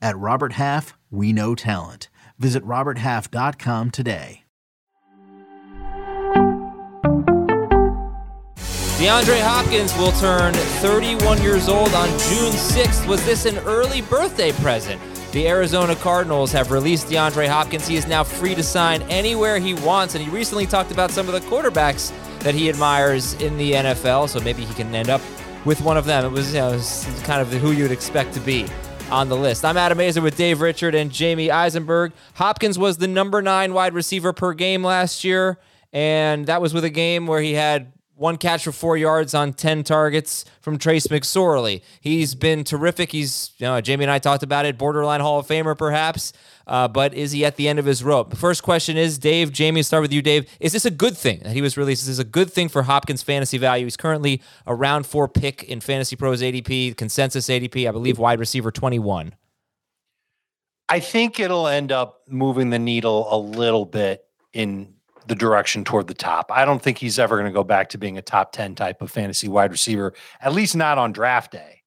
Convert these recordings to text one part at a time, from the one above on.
At Robert Half, we know talent. Visit RobertHalf.com today. DeAndre Hopkins will turn 31 years old on June 6th. Was this an early birthday present? The Arizona Cardinals have released DeAndre Hopkins. He is now free to sign anywhere he wants, and he recently talked about some of the quarterbacks that he admires in the NFL, so maybe he can end up with one of them. It was, you know, it was kind of who you would expect to be on the list. I'm Adam Aizer with Dave Richard and Jamey Eisenberg. Hopkins was the number nine wide receiver per game last year, and that was with a game where he had one catch for four yards on 10 targets from Trace McSorley. He's been terrific. He's, you know, Jamey and I talked about it, borderline Hall of Famer perhaps, uh, but is he at the end of his rope? The first question is, Dave, Jamey, start with you, Dave. Is this a good thing that he was released? Is this a good thing for Hopkins' fantasy value? He's currently a round four pick in Fantasy Pros ADP, consensus ADP, I believe wide receiver 21. I think it'll end up moving the needle a little bit in the direction toward the top. I don't think he's ever going to go back to being a top 10 type of fantasy wide receiver, at least not on draft day.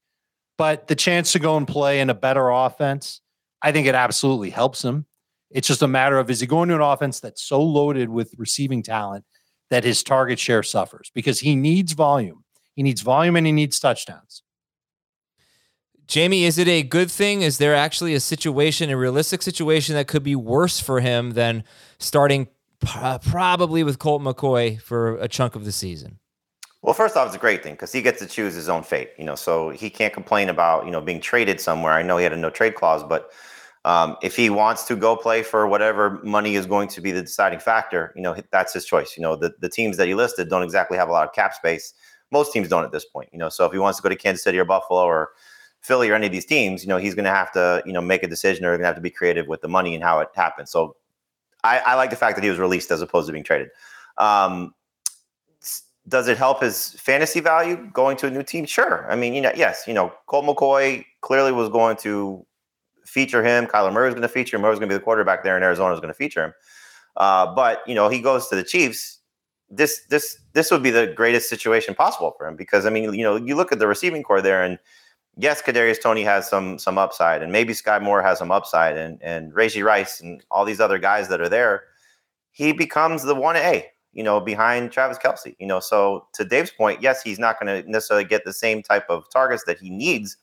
But the chance to go and play in a better offense, I think it absolutely helps him. It's just a matter of is he going to an offense that's so loaded with receiving talent that his target share suffers because he needs volume. He needs volume and he needs touchdowns. Jamey, is it a good thing? Is there actually a situation, a realistic situation that could be worse for him than starting probably with Colt McCoy for a chunk of the season? Well, first off, it's a great thing because he gets to choose his own fate. You know, so he can't complain about you know being traded somewhere. I know he had a no trade clause, but um, if he wants to go play for whatever money is going to be the deciding factor, you know, that's his choice. You know, the, the teams that he listed don't exactly have a lot of cap space. Most teams don't at this point. You know, so if he wants to go to Kansas City or Buffalo or Philly or any of these teams, you know, he's going to have to, you know, make a decision or going to have to be creative with the money and how it happens. So I, I, like the fact that he was released as opposed to being traded. Um, does it help his fantasy value going to a new team? Sure. I mean, you know, yes, you know, Colt McCoy clearly was going to feature him. Kyler Murray was going to feature him. Murray going to be the quarterback there, and Arizona was going to feature him. Uh, but you know, he goes to the Chiefs. This this this would be the greatest situation possible for him because I mean, you know, you look at the receiving corps there, and yes, Kadarius Toney has some some upside, and maybe Skyy Moore has some upside, and and Rashee Rice and all these other guys that are there, he becomes the one A, you know, behind Travis Kelce, You know, so to Dave's point, yes, he's not going to necessarily get the same type of targets that he needs,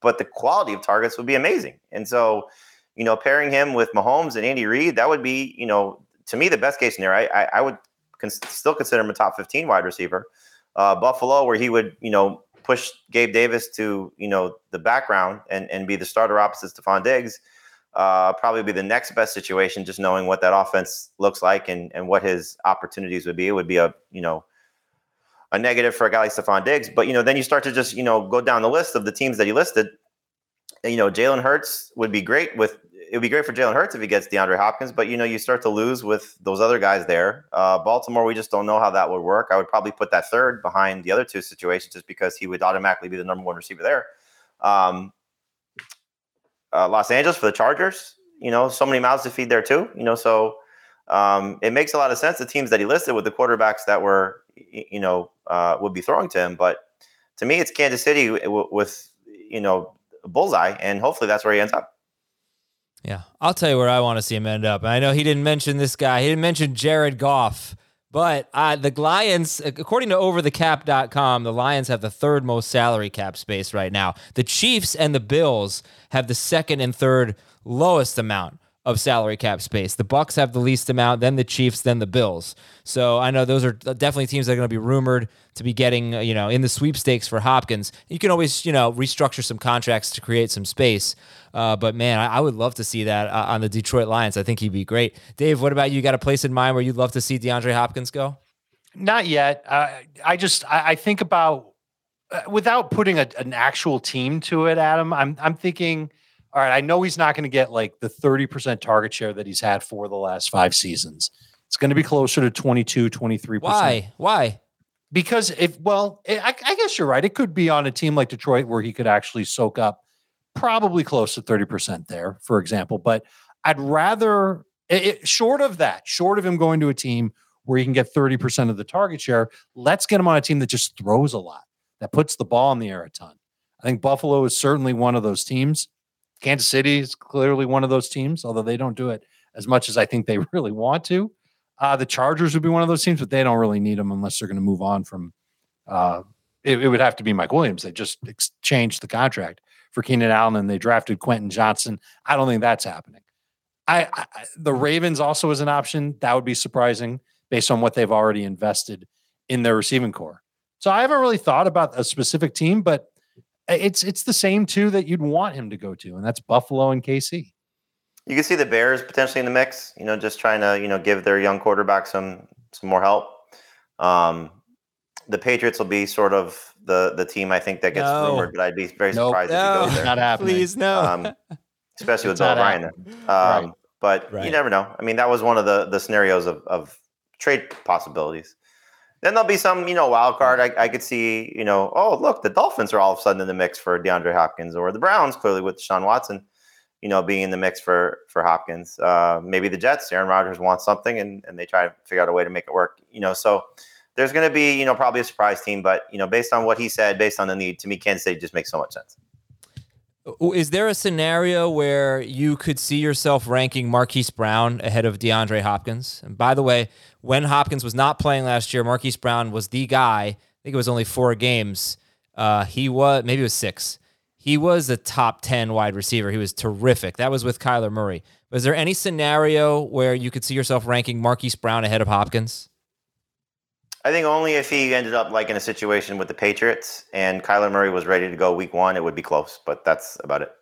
but the quality of targets would be amazing. And so, you know, pairing him with Mahomes and Andy Reid, that would be, you know, to me the best case scenario. I, I, I would still consider him a top 15 wide receiver. Uh, Buffalo, where he would, you know, push Gabe Davis to you know the background and and be the starter opposite Stefon Diggs, uh, probably be the next best situation. Just knowing what that offense looks like and and what his opportunities would be, it would be a you know a negative for a guy like Stefon Diggs. But you know then you start to just you know go down the list of the teams that he listed. You know Jalen Hurts would be great with it would be great for Jalen Hurts if he gets DeAndre Hopkins, but you know, you start to lose with those other guys there. Uh, Baltimore, we just don't know how that would work. I would probably put that third behind the other two situations just because he would automatically be the number one receiver there. Um, uh, Los Angeles for the Chargers, you know, so many mouths to feed there too, you know, so um, it makes a lot of sense. The teams that he listed with the quarterbacks that were, you know, uh, would be throwing to him, but to me, it's Kansas City with, you know, bullseye, and hopefully that's where he ends up. Yeah, I'll tell you where I want to see him end up. I know he didn't mention this guy. He didn't mention Jared Goff. But uh, the Lions, according to overthecap.com, the Lions have the third most salary cap space right now. The Chiefs and the Bills have the second and third lowest amount of salary cap space. The Bucs have the least amount, then the Chiefs, then the Bills. So I know those are definitely teams that are going to be rumored to be getting, uh, you know, in the sweepstakes for Hopkins. You can always, you know, restructure some contracts to create some space. Uh, but man, I, I, would love to see that uh, on the Detroit Lions. I think he'd be great. Dave, what about you? you got a place in mind where you'd love to see DeAndre Hopkins go? Not yet. Uh, I just I, I think about uh, without putting a, an actual team to it, Adam. I'm I'm thinking all right, I know he's not going to get like the 30% target share that he's had for the last five seasons. It's going to be closer to 22, 23%. Why? Why? Because if, well, eh, I, I guess you're right. It could be on a team like Detroit where he could actually soak up probably close to 30% there, for example. But I'd rather, it, short of that, short of him going to a team where he can get 30% of the target share, let's get him on a team that just throws a lot, that puts the ball in the air a ton. I think Buffalo is certainly one of those teams. Kansas City is clearly one of those teams, although they don't do it as much as I think they really want to. Uh, the Chargers would be one of those teams, but they don't really need them unless they're going to move on from. Uh, it, it, would have to be Mike Williams. They just changed the contract for Keenan Allen and they drafted Quentin Johnston. I don't think that's happening. I, I the Ravens also is an option. That would be surprising based on what they've already invested in their receiving corps. So I haven't really thought about a specific team, but it's it's the same two that you'd want him to go to, and that's Buffalo and KC. You can see the Bears potentially in the mix. You know, just trying to you know give their young quarterback some some more help. Um, the Patriots will be sort of the the team I think that gets no. rumored, but I'd be very nope. surprised no. if he goes there. Not happening. Please no. Um, especially with Bill O'Brien. Um, right. But right. you never know. I mean, that was one of the the scenarios of of trade possibilities. Then there'll be some, you know, wild card. I, I could see, you know, oh look, the Dolphins are all of a sudden in the mix for DeAndre Hopkins, or the Browns clearly with Sean Watson, you know, being in the mix for for Hopkins. Uh, maybe the Jets, Aaron Rodgers wants something, and and they try to figure out a way to make it work. You know, so there's going to be, you know, probably a surprise team, but you know, based on what he said, based on the need, to me, Kansas City just makes so much sense. Is there a scenario where you could see yourself ranking Marquise Brown ahead of DeAndre Hopkins? And by the way, when Hopkins was not playing last year, Marquise Brown was the guy. I think it was only four games. Uh, he was maybe it was six. He was a top ten wide receiver. He was terrific. That was with Kyler Murray. Was there any scenario where you could see yourself ranking Marquise Brown ahead of Hopkins? I think only if he ended up like in a situation with the Patriots and Kyler Murray was ready to go week one, it would be close, but that's about it.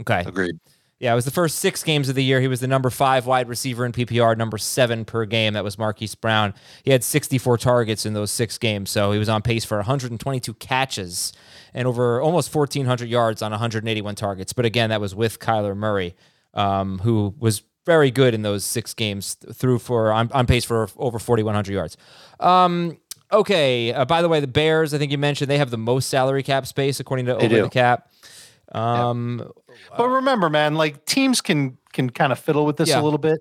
Okay. Agreed. Yeah, it was the first six games of the year. He was the number five wide receiver in PPR, number seven per game. That was Marquise Brown. He had 64 targets in those six games, so he was on pace for 122 catches and over almost 1,400 yards on 181 targets. But again, that was with Kyler Murray, um, who was very good in those six games through for on, on pace for over 4,100 yards. Um, okay. Uh, by the way, the Bears, I think you mentioned they have the most salary cap space according to they Over do. the Cap. Um, yeah. But remember, man, like teams can can kind of fiddle with this yeah. a little bit,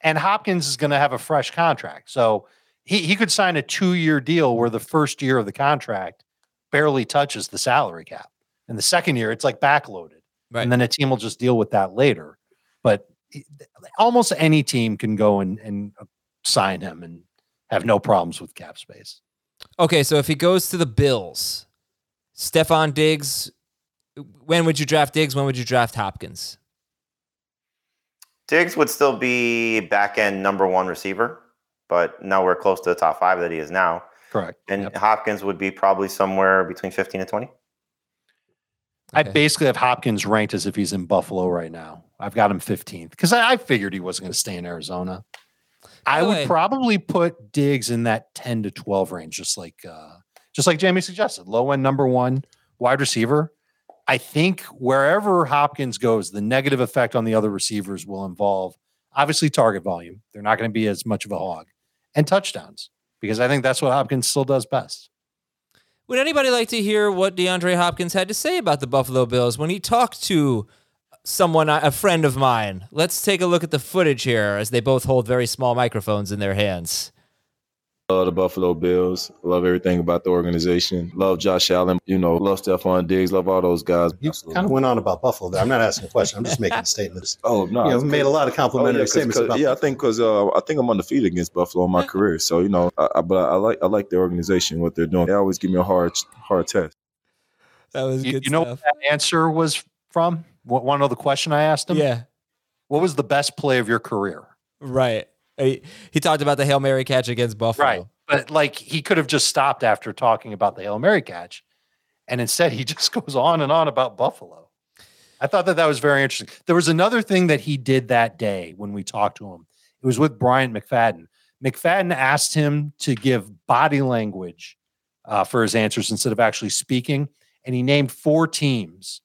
and Hopkins is going to have a fresh contract, so he he could sign a two year deal where the first year of the contract barely touches the salary cap, and the second year it's like backloaded, right. and then a team will just deal with that later. But almost any team can go and, and uh, sign him and have no problems with cap space. Okay, so if he goes to the Bills, Stefon Diggs, when would you draft Diggs? When would you draft Hopkins? Diggs would still be back end number one receiver, but now we're close to the top five that he is now. Correct. And yep. Hopkins would be probably somewhere between 15 and 20. Okay. I basically have Hopkins ranked as if he's in Buffalo right now. I've got him 15th because I, I, figured he wasn't going to stay in Arizona. I would probably put Diggs in that 10 to 12 range, just like uh, just like Jamey suggested. Low end number one wide receiver. I think wherever Hopkins goes, the negative effect on the other receivers will involve obviously target volume. They're not going to be as much of a hog and touchdowns because I think that's what Hopkins still does best. Would anybody like to hear what DeAndre Hopkins had to say about the Buffalo Bills when he talked to someone, a friend of mine. Let's take a look at the footage here as they both hold very small microphones in their hands. Love the Buffalo Bills. Love everything about the organization. Love Josh Allen. You know, love Stefon Diggs. Love all those guys. You Absolutely. kind of went on about Buffalo there. I'm not asking a question. I'm just making statements. oh no, you know, made a lot of complimentary oh, yeah, statements. About yeah, I think because uh, I think I'm undefeated against Buffalo in my career. So you know, I, I, but I like I like the organization, what they're doing. They always give me a hard hard test. That was you, good. You know what that answer was from? Want to know the question I asked him? Yeah. What was the best play of your career? Right. He, he talked about the Hail Mary catch against Buffalo. Right. But like he could have just stopped after talking about the Hail Mary catch. And instead he just goes on and on about Buffalo. I thought that that was very interesting. There was another thing that he did that day when we talked to him. It was with Brian McFadden. McFadden asked him to give body language uh, for his answers instead of actually speaking. And he named four teams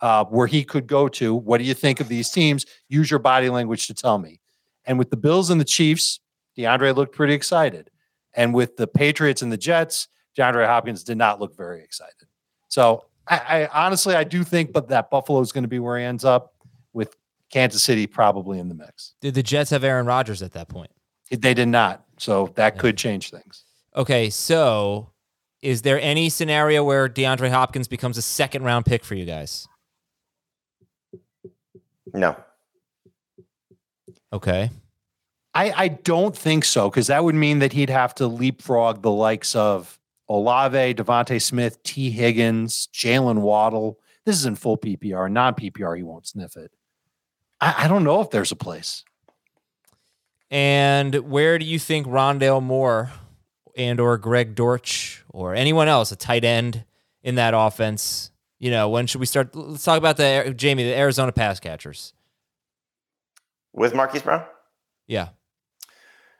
uh, where he could go to. What do you think of these teams? Use your body language to tell me. And with the Bills and the Chiefs, DeAndre looked pretty excited. And with the Patriots and the Jets, DeAndre Hopkins did not look very excited. So I, I honestly, I do think, but that Buffalo is going to be where he ends up with Kansas City probably in the mix. Did the Jets have Aaron Rodgers at that point? They did not. So that yeah. could change things. Okay. So is there any scenario where DeAndre Hopkins becomes a second round pick for you guys? No. Okay. I, I don't think so because that would mean that he'd have to leapfrog the likes of Olave, DeVonta Smith, Tee Higgins, Jaylen Waddle. This is in full PPR, non PPR. He won't sniff it. I, I don't know if there's a place. And where do you think Rondale Moore and or Greg Dortch or anyone else, a tight end in that offense? You know, when should we start? Let's talk about the Jamey, the Arizona pass catchers with Marquise Brown. Yeah,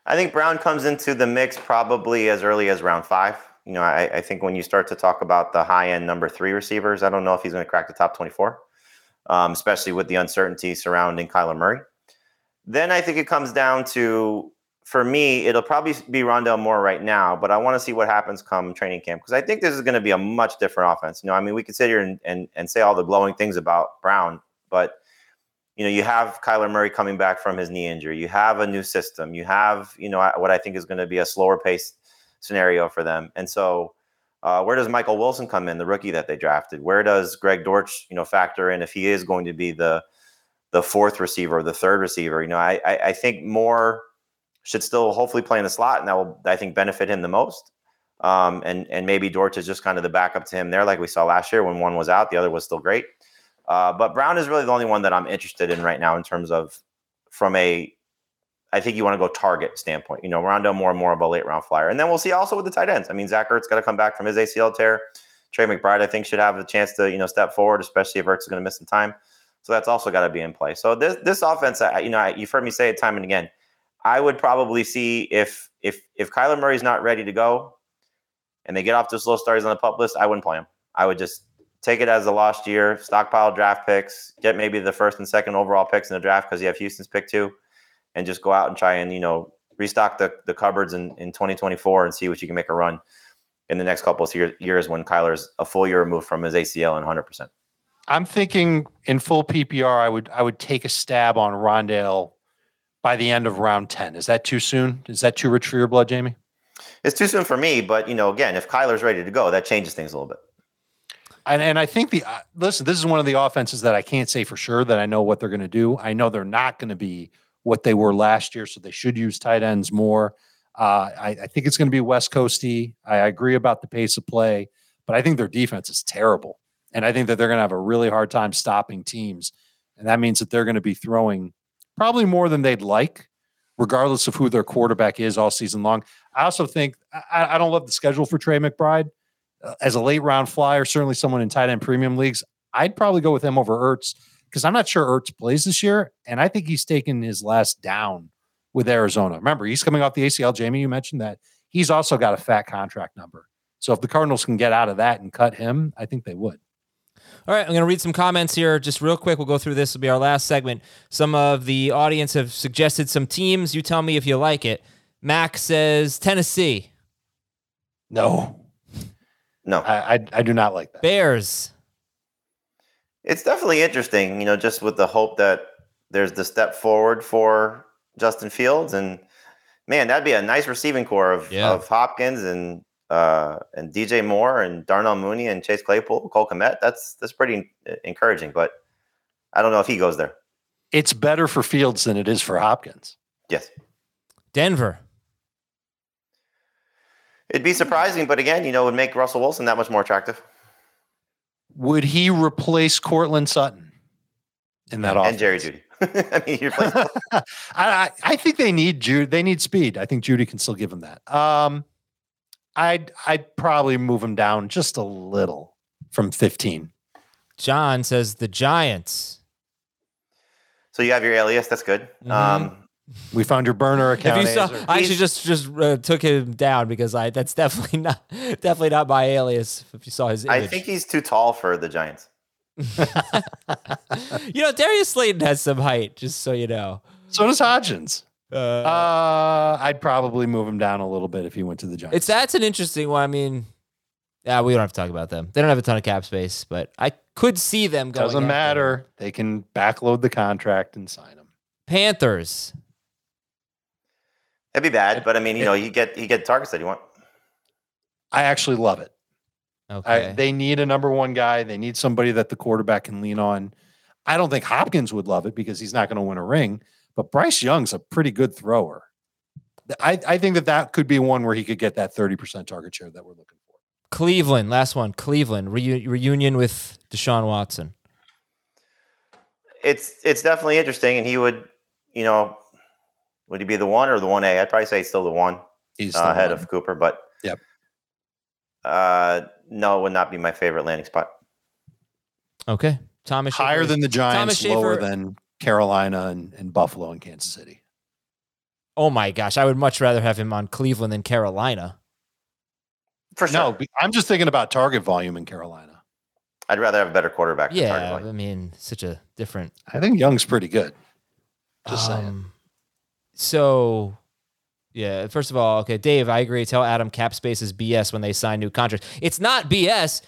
I think Brown comes into the mix probably as early as round five. You know, I, I think when you start to talk about the high end number three receivers, I don't know if he's going to crack the top 24, um, especially with the uncertainty surrounding Kyler Murray. Then I think it comes down to, for me, it'll probably be Rondale Moore right now, but I want to see what happens come training camp because I think this is going to be a much different offense. You know, I mean, we could sit here and, and, and say all the glowing things about Brown, but you know, you have Kyler Murray coming back from his knee injury. You have a new system. You have, you know, what I think is going to be a slower pace scenario for them. And so, uh, where does Michael Wilson come in, the rookie that they drafted? Where does Greg Dortch, you know, factor in if he is going to be the the fourth receiver the third receiver. You know, I, I, I think Moore should still hopefully play in the slot, and that will I think benefit him the most. Um, and and maybe Dortch is just kind of the backup to him there, like we saw last year when one was out, the other was still great. Uh, but Brown is really the only one that I'm interested in right now in terms of from a I think you want to go target standpoint. You know, Rondale Moore and more of a late round flyer. And then we'll see also with the tight ends. I mean, Zach Ertz got to come back from his ACL tear. Trey McBride, I think, should have a chance to, you know, step forward, especially if Ertz is going to miss some time. So that's also got to be in play. So this this offense, you know, you've heard me say it time and again. I would probably see if if if Kyler Murray's not ready to go, and they get off to slow starts on the pup list, I wouldn't play him. I would just take it as a lost year, stockpile draft picks, get maybe the first and second overall picks in the draft because you have Houston's pick two, and just go out and try and you know restock the the cupboards in in 2024 and see what you can make a run in the next couple of years when Kyler's a full year removed from his ACL and 100 percent. I'm thinking in full PPR, I would I would take a stab on Rondale by the end of round ten. Is that too soon? Is that too rich for your blood, Jamey? It's too soon for me, but you know, again, if Kyler's ready to go, that changes things a little bit. And, and I think the uh, listen, this is one of the offenses that I can't say for sure that I know what they're going to do. I know they're not going to be what they were last year, so they should use tight ends more. Uh, I, I, think it's going to be West Coasty. I agree about the pace of play, but I think their defense is terrible. And I think that they're going to have a really hard time stopping teams. And that means that they're going to be throwing probably more than they'd like, regardless of who their quarterback is all season long. I also think I, I don't love the schedule for Trey McBride. Uh, as a late round flyer, certainly someone in tight end premium leagues, I'd probably go with him over Ertz because I'm not sure Ertz plays this year. And I think he's taken his last down with Arizona. Remember, he's coming off the ACL. Jamey, you mentioned that. He's also got a fat contract number. So if the Cardinals can get out of that and cut him, I think they would. All right, I'm going to read some comments here just real quick. We'll go through this. Will be our last segment. Some of the audience have suggested some teams. You tell me if you like it. Max says Tennessee. No, no, I, I, I do not like that. Bears. It's definitely interesting, you know, just with the hope that there's the step forward for Justin Fields, and man, that'd be a nice receiving corps of, yeah. of Hopkins and uh, and DJ Moore and Darnell Mooney and Chase Claypool, Cole Kmet. That's that's pretty encouraging, but I don't know if he goes there. It's better for Fields than it is for Hopkins. Yes. Denver. It'd be surprising, but again, you know, would make Russell Wilson that much more attractive. Would he replace Courtland Sutton in that offense? And Jerry Jeudy. I mean, you're I, I I think they need Jude. They need speed. I think Jeudy can still give them that. Um, I'd I'd probably move him down just a little from 15. John says the Giants. so you have your alias. That's good. Mhm. Um, We found your burner If account. you saw, I actually just just uh, took him down because I that's definitely not definitely not my alias. If you saw his image, I think he's too tall for the Giants. you know Darius Slayton has some height, just so you know. so does Hodgins. Uh, Uh, I'd probably move him down a little bit if he went to the Giants. it's that's an interesting one. I mean, yeah, we don't have to talk about them. They don't have a ton of cap space, but I could see them going. Doesn't after them. matter. They can backload the contract and sign him. Panthers. That'd be bad, but I mean, you know, you get you get targets that you want. I actually love it. Okay. I, they need a number one guy. They need somebody that the quarterback can lean on. I don't think Hopkins would love it because he's not going to win a ring, but Bryce Young's a pretty good thrower. I, I think that that could be one where he could get that 30% target share that we're looking for. Cleveland. Last one. Cleveland Reu- reunion with Deshaun Watson. It's it's definitely interesting, and he would, you know, would he be the one or the one A? I'd probably say he's still the one He's uh, the ahead one. of Cooper, but Yep. Uh, no, it would not be my favorite landing spot. Okay. Thomas higher Schaefer- than the Thomas Giants, lower Schaefer- than Carolina and, and Buffalo and Kansas City. Oh my gosh, I would much rather have him on Cleveland than Carolina. For sure, No, I'm just thinking about target volume in Carolina. I'd rather have a better quarterback. than target Yeah, volume. I mean, such a different. I think Young's pretty good. Just saying. um, So, yeah. First of all, okay, Dave, I agree. Tell Adam cap space is BS when they sign new contracts. It's not BS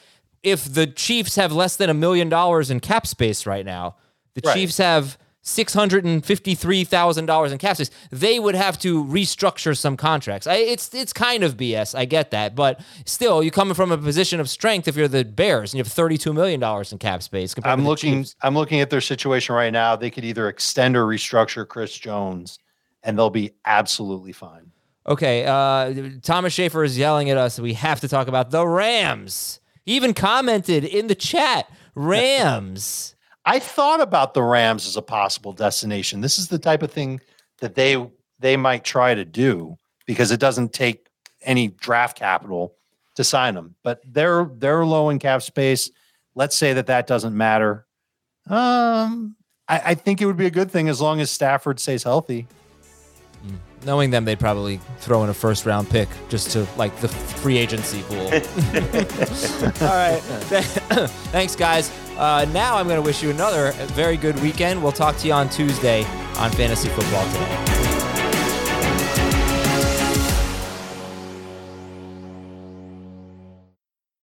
if the Chiefs have less than a million dollars in cap space right now. The Right. Chiefs have six hundred and fifty-three thousand dollars in cap space. They would have to restructure some contracts. I, it's it's kind of BS. I get that, but still, you're coming from a position of strength if you're the Bears and you have thirty-two million dollars in cap space. compared I'm the looking. Chiefs. I'm looking at their situation right now. They could either extend or restructure Chris Jones, and they'll be absolutely fine. Okay, uh, Thomas Schaefer is yelling at us. We have to talk about the Rams. He even commented in the chat, Rams. I thought about the Rams as a possible destination. This is the type of thing that they they might try to do because it doesn't take any draft capital to sign them. But they're they're low in cap space. Let's say that that doesn't matter. Um, I, I think it would be a good thing as long as Stafford stays healthy. Knowing them, they'd probably throw in a first round pick just to like the free agency pool. All right. Thanks, guys. Uh, now I'm going to wish you another very good weekend. We'll talk to you on Tuesday on Fantasy Football Today.